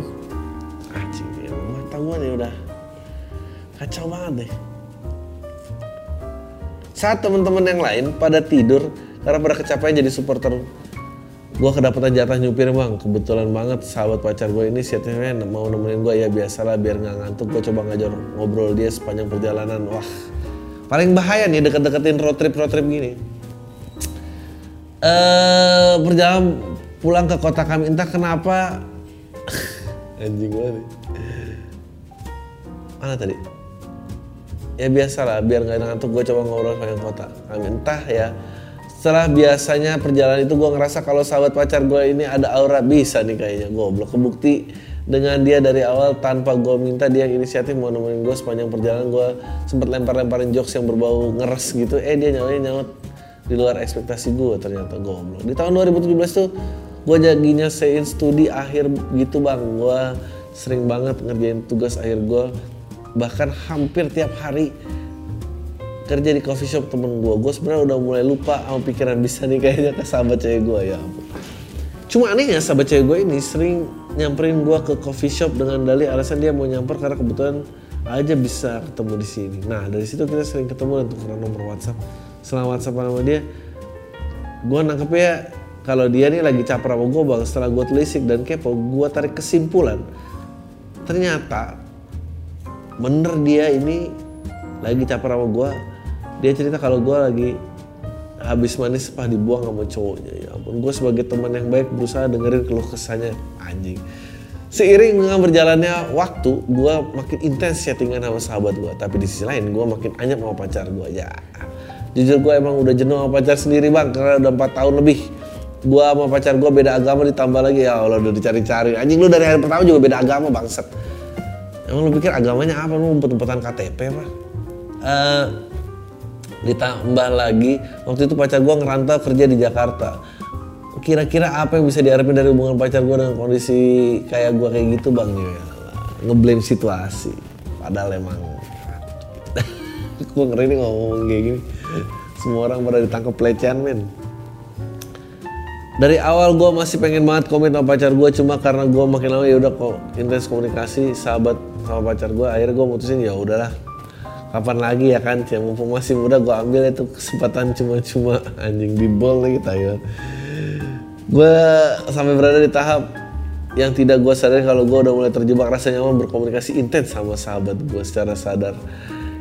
anjing ya, mata gue nih udah kacau banget deh. Saat teman-teman yang lain pada tidur karena pada kecapean jadi supporter gue kedapatan jatah nyupir bang. Kebetulan banget sahabat pacar gue ini siatnya mau nemenin gue ya biasalah biar nggak ngantuk gue coba ngajar ngobrol dia sepanjang perjalanan. Wah paling bahaya nih deket-deketin road trip road trip gini. Uh, perjalanan pulang ke kota kami. Entah kenapa. Anjing gue nih. Mana tadi? Ya biasalah biar nggak ngantuk gue coba ngobrol sepanjang kota kami. Entah ya setelah biasanya perjalanan itu gue ngerasa kalau sahabat pacar gue ini ada aura bisa nih kayaknya. Goblok. Kebukti dengan dia dari awal tanpa gue minta dia yang inisiatif mau nemenin gue sepanjang perjalanan gue sempat lempar-lemparin jokes yang berbau ngeres gitu. Eh dia nyawain nyaut di luar ekspektasi gue ternyata. Goblok. Di tahun 2017 tuh gue jadinya sein studi akhir gitu bang. Gue sering banget ngerjain tugas akhir gue bahkan hampir tiap hari kerja di coffee shop temen gue gue sebenarnya udah mulai lupa sama pikiran bisa nih kayaknya ke sahabat cewek gue ya cuma anehnya sahabat cewek gue ini sering nyamperin gue ke coffee shop dengan dalih alasan dia mau nyamper karena kebetulan aja bisa ketemu di sini. Nah dari situ kita sering ketemu dan tukeran nomor WhatsApp. Setelah WhatsApp sama dia gue nangkepnya kalau dia nih lagi caper sama gue bang. Setelah gue telisik dan kepo gue tarik kesimpulan. Ternyata bener dia ini lagi caper sama gue dia cerita kalau gue lagi habis manis sepah dibuang sama cowoknya. Ya ampun gue sebagai teman yang baik berusaha dengerin keluh kesahnya. Anjing. Seiring dengan berjalannya waktu gue makin intens chattingan sama sahabat gue tapi di sisi lain gue makin anyap sama pacar gue ya. Jujur gue emang udah jenuh sama pacar sendiri bang karena udah 4 tahun lebih. Gue sama pacar gue beda agama ditambah lagi. Ya Allah udah dicari-cari. Anjing lu dari hari pertama juga beda agama bangset emang lu pikir agamanya apa? Lu umpet-umpetan KTP apa? Uh, ditambah lagi waktu itu pacar gue ngerantau kerja di Jakarta. Kira-kira apa yang bisa diharapin dari hubungan pacar gue dengan kondisi kayak gue kayak gitu bang? Ya ngeblame situasi. Padahal emang gue ngeri nih ngomong kayak gini. Semua orang pada ditangkap pelecehan men. Dari awal gue masih pengen banget komit sama pacar gue cuma karena gue makin lama ya udah kok intens komunikasi sahabat sama pacar gue akhirnya gue mutusin ya udahlah kapan lagi ya kan? Ya mumpung masih muda gue ambil itu kesempatan cuma-cuma. Anjing di bol lagi tayo. Gue sampai berada di tahap yang tidak gue sadar kalau gue udah mulai terjebak rasa nyaman berkomunikasi intens sama sahabat gue secara sadar.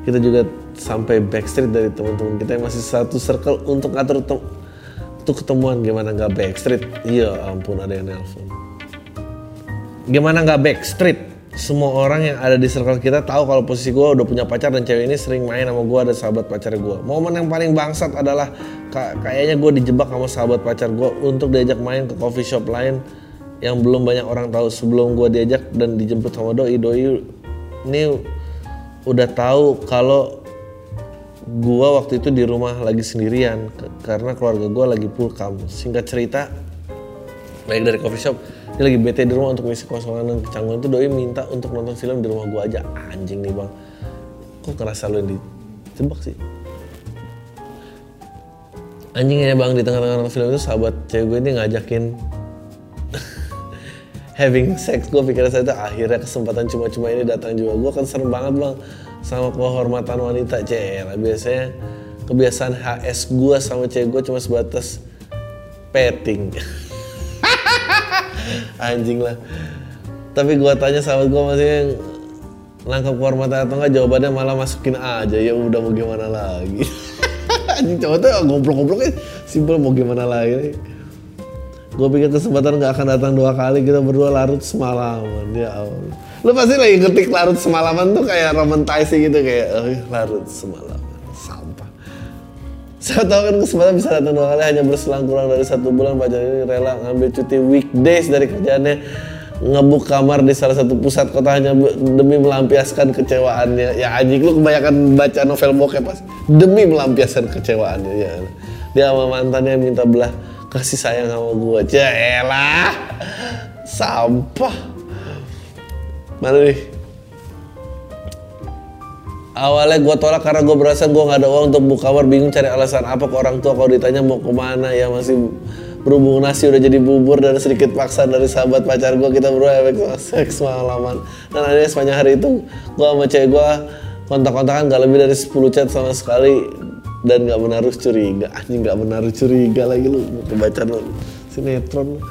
Kita juga sampai backstreet dari teman-teman kita yang masih satu circle untuk ngatur untuk ketemuan. Gimana nggak backstreet? Iya ampun ada yang nelpon. Gimana nggak backstreet semua orang yang ada di circle kita tahu kalau posisi gue udah punya pacar dan cewek ini sering main sama gue ada sahabat pacar gue. Momen yang paling bangsat adalah kayaknya gue dijebak sama sahabat pacar gue untuk diajak main ke coffee shop lain yang belum banyak orang tahu sebelum gue diajak dan dijemput sama doi doi ini udah tahu kalau gue waktu itu di rumah lagi sendirian karena keluarga gue lagi pulkam singkat cerita baik dari coffee shop dia lagi bete di rumah untuk mengisi kosongan dan kecanggungan. Itu doi minta untuk nonton film di rumah gue aja. Anjing nih bang. Kok ngerasa lu yang dijebak sih? Anjing ya bang di tengah-tengah film itu sahabat cewek gue ini ngajakin having sex. Gue pikir saya itu akhirnya kesempatan cuma-cuma ini datang juga. Gue kan serem banget bang sama kehormatan wanita. Cewek biasanya kebiasaan HS gue sama cewek gue cuma sebatas petting anjing lah. Tapi gue tanya sahabat gue masih nangkep kehormatan atau enggak jawabannya malah masukin aja. Ya udah mau gimana lagi? Anjing cowok tuh goblok-gobloknya simpel mau gimana lagi gue pikir kesempatan nggak akan datang dua kali kita berdua larut semalaman. Ya Allah. Lu pasti lagi ngetik larut semalaman tuh kayak romantising gitu kayak oh, larut semalaman saya tahu kan kesempatan bisa datang dua kali hanya berselang kurang dari satu bulan pacar ini rela ngambil cuti weekdays dari kerjaannya ngebuk kamar di salah satu pusat kota hanya demi melampiaskan kecewaannya. Ya anjing lu kebanyakan baca novel bokep pas demi melampiaskan kecewaannya ya. Dia sama mantannya minta belah kasih sayang sama gua. Jaelah. Sampah. Mana nih? Awalnya gue tolak karena gue berasa gue gak ada uang untuk buka kamar bingung cari alasan apa ke orang tua. Kalau ditanya mau ke mana ya masih berhubung nasi udah jadi bubur dan sedikit paksa dari sahabat pacar gue kita berdua efek seks malaman dan akhirnya sepanjang hari itu gue sama cewek gue kontak-kontakan gak lebih dari 10 chat sama sekali. Dan gak menaruh curiga. Anjing gak menaruh curiga lagi lu. Kebaca lu. Sinetron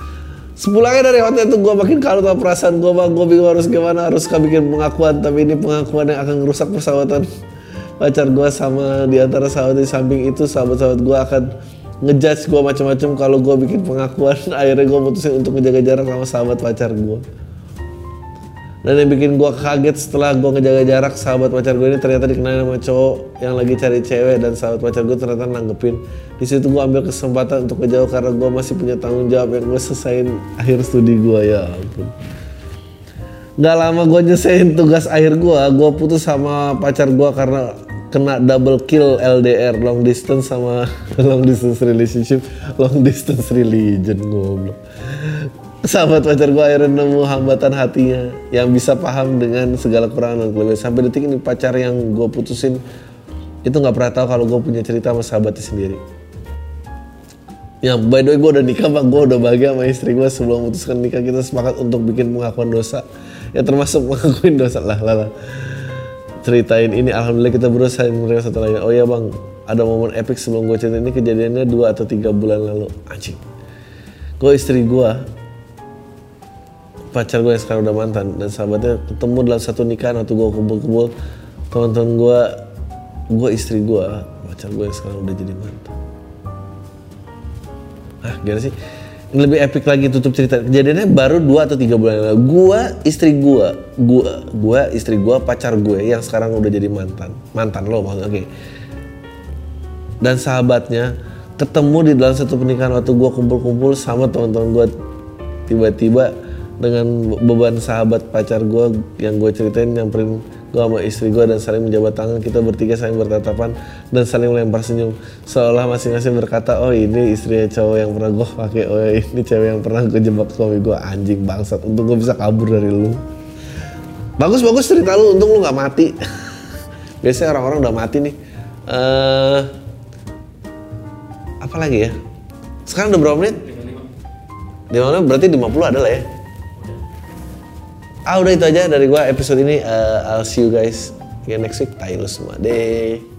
Sepulangnya dari hotel itu gue makin kalut sama perasaan gue bang, gue bingung harus gimana, harus bikin pengakuan, tapi ini pengakuan yang akan merusak persahabatan pacar gue sama di antara sahabat di samping itu sahabat-sahabat gue akan ngejudge gue macam-macam kalau gue bikin pengakuan. Akhirnya gue mutusin untuk ngejaga jarak sama sahabat pacar gue dan yang bikin gue kaget setelah gue ngejaga jarak sahabat pacar gue ini ternyata dikenal sama cowok yang lagi cari cewek dan sahabat pacar gue ternyata nanggepin. Di situ gue ambil kesempatan untuk ngejauh karena gue masih punya tanggung jawab yang gue selesaiin akhir studi gue ya ampun. Gak lama gue nyesain tugas akhir gue, gue putus sama pacar gue karena kena double kill LDR long distance sama long distance relationship long distance religion goblok sahabat pacar gue akhirnya nemu hambatan hatinya yang bisa paham dengan segala kekurangan dan kelebihan sampai detik ini pacar yang gue putusin itu nggak pernah tahu kalau gue punya cerita sama sahabatnya sendiri. Ya, by the way gue udah nikah, pak. Gue udah bahagia sama istri gue sebelum memutuskan nikah. Kita sepakat untuk bikin pengakuan dosa. Ya termasuk mengakuin dosa lah, lah ceritain ini alhamdulillah kita berusaha menerima satu lagi. Oh ya bang. Ada momen epic sebelum gue cerita ini kejadiannya dua atau tiga bulan lalu. Anjing. Gue istri gue pacar gue yang sekarang udah mantan dan sahabatnya ketemu dalam satu nikahan waktu gue kumpul-kumpul teman-teman gue gue istri gue pacar gue yang sekarang udah jadi mantan. Ah gimana sih? Lebih epic lagi tutup cerita. Kejadiannya baru dua atau tiga bulan lalu. Gua istri gua gua gua istri gua pacar gue yang sekarang udah jadi mantan. Mantan lo maksudnya oke. Okay. dan sahabatnya ketemu di dalam satu pernikahan waktu gua kumpul-kumpul sama teman-teman gua. Tiba-tiba dengan beban sahabat pacar gua yang gue ceritain yang nyamperin gue sama istri gue dan saling menjabat tangan kita bertiga saling bertatapan dan saling melempar senyum. Seolah masing-masing berkata oh ini istri cowok yang pernah gue pakai oh ini cewek yang pernah gue jebak suami gue anjing bangsat untuk gue bisa kabur dari lu. Bagus bagus cerita lu untung lu nggak mati. Biasanya orang-orang udah mati nih. Uh, apa lagi ya? Sekarang udah berapa menit? 55 menit berarti 50 adalah ya ah udah itu aja dari gua episode ini. Uh, I'll see you guys again next week. Tayo semua. Deh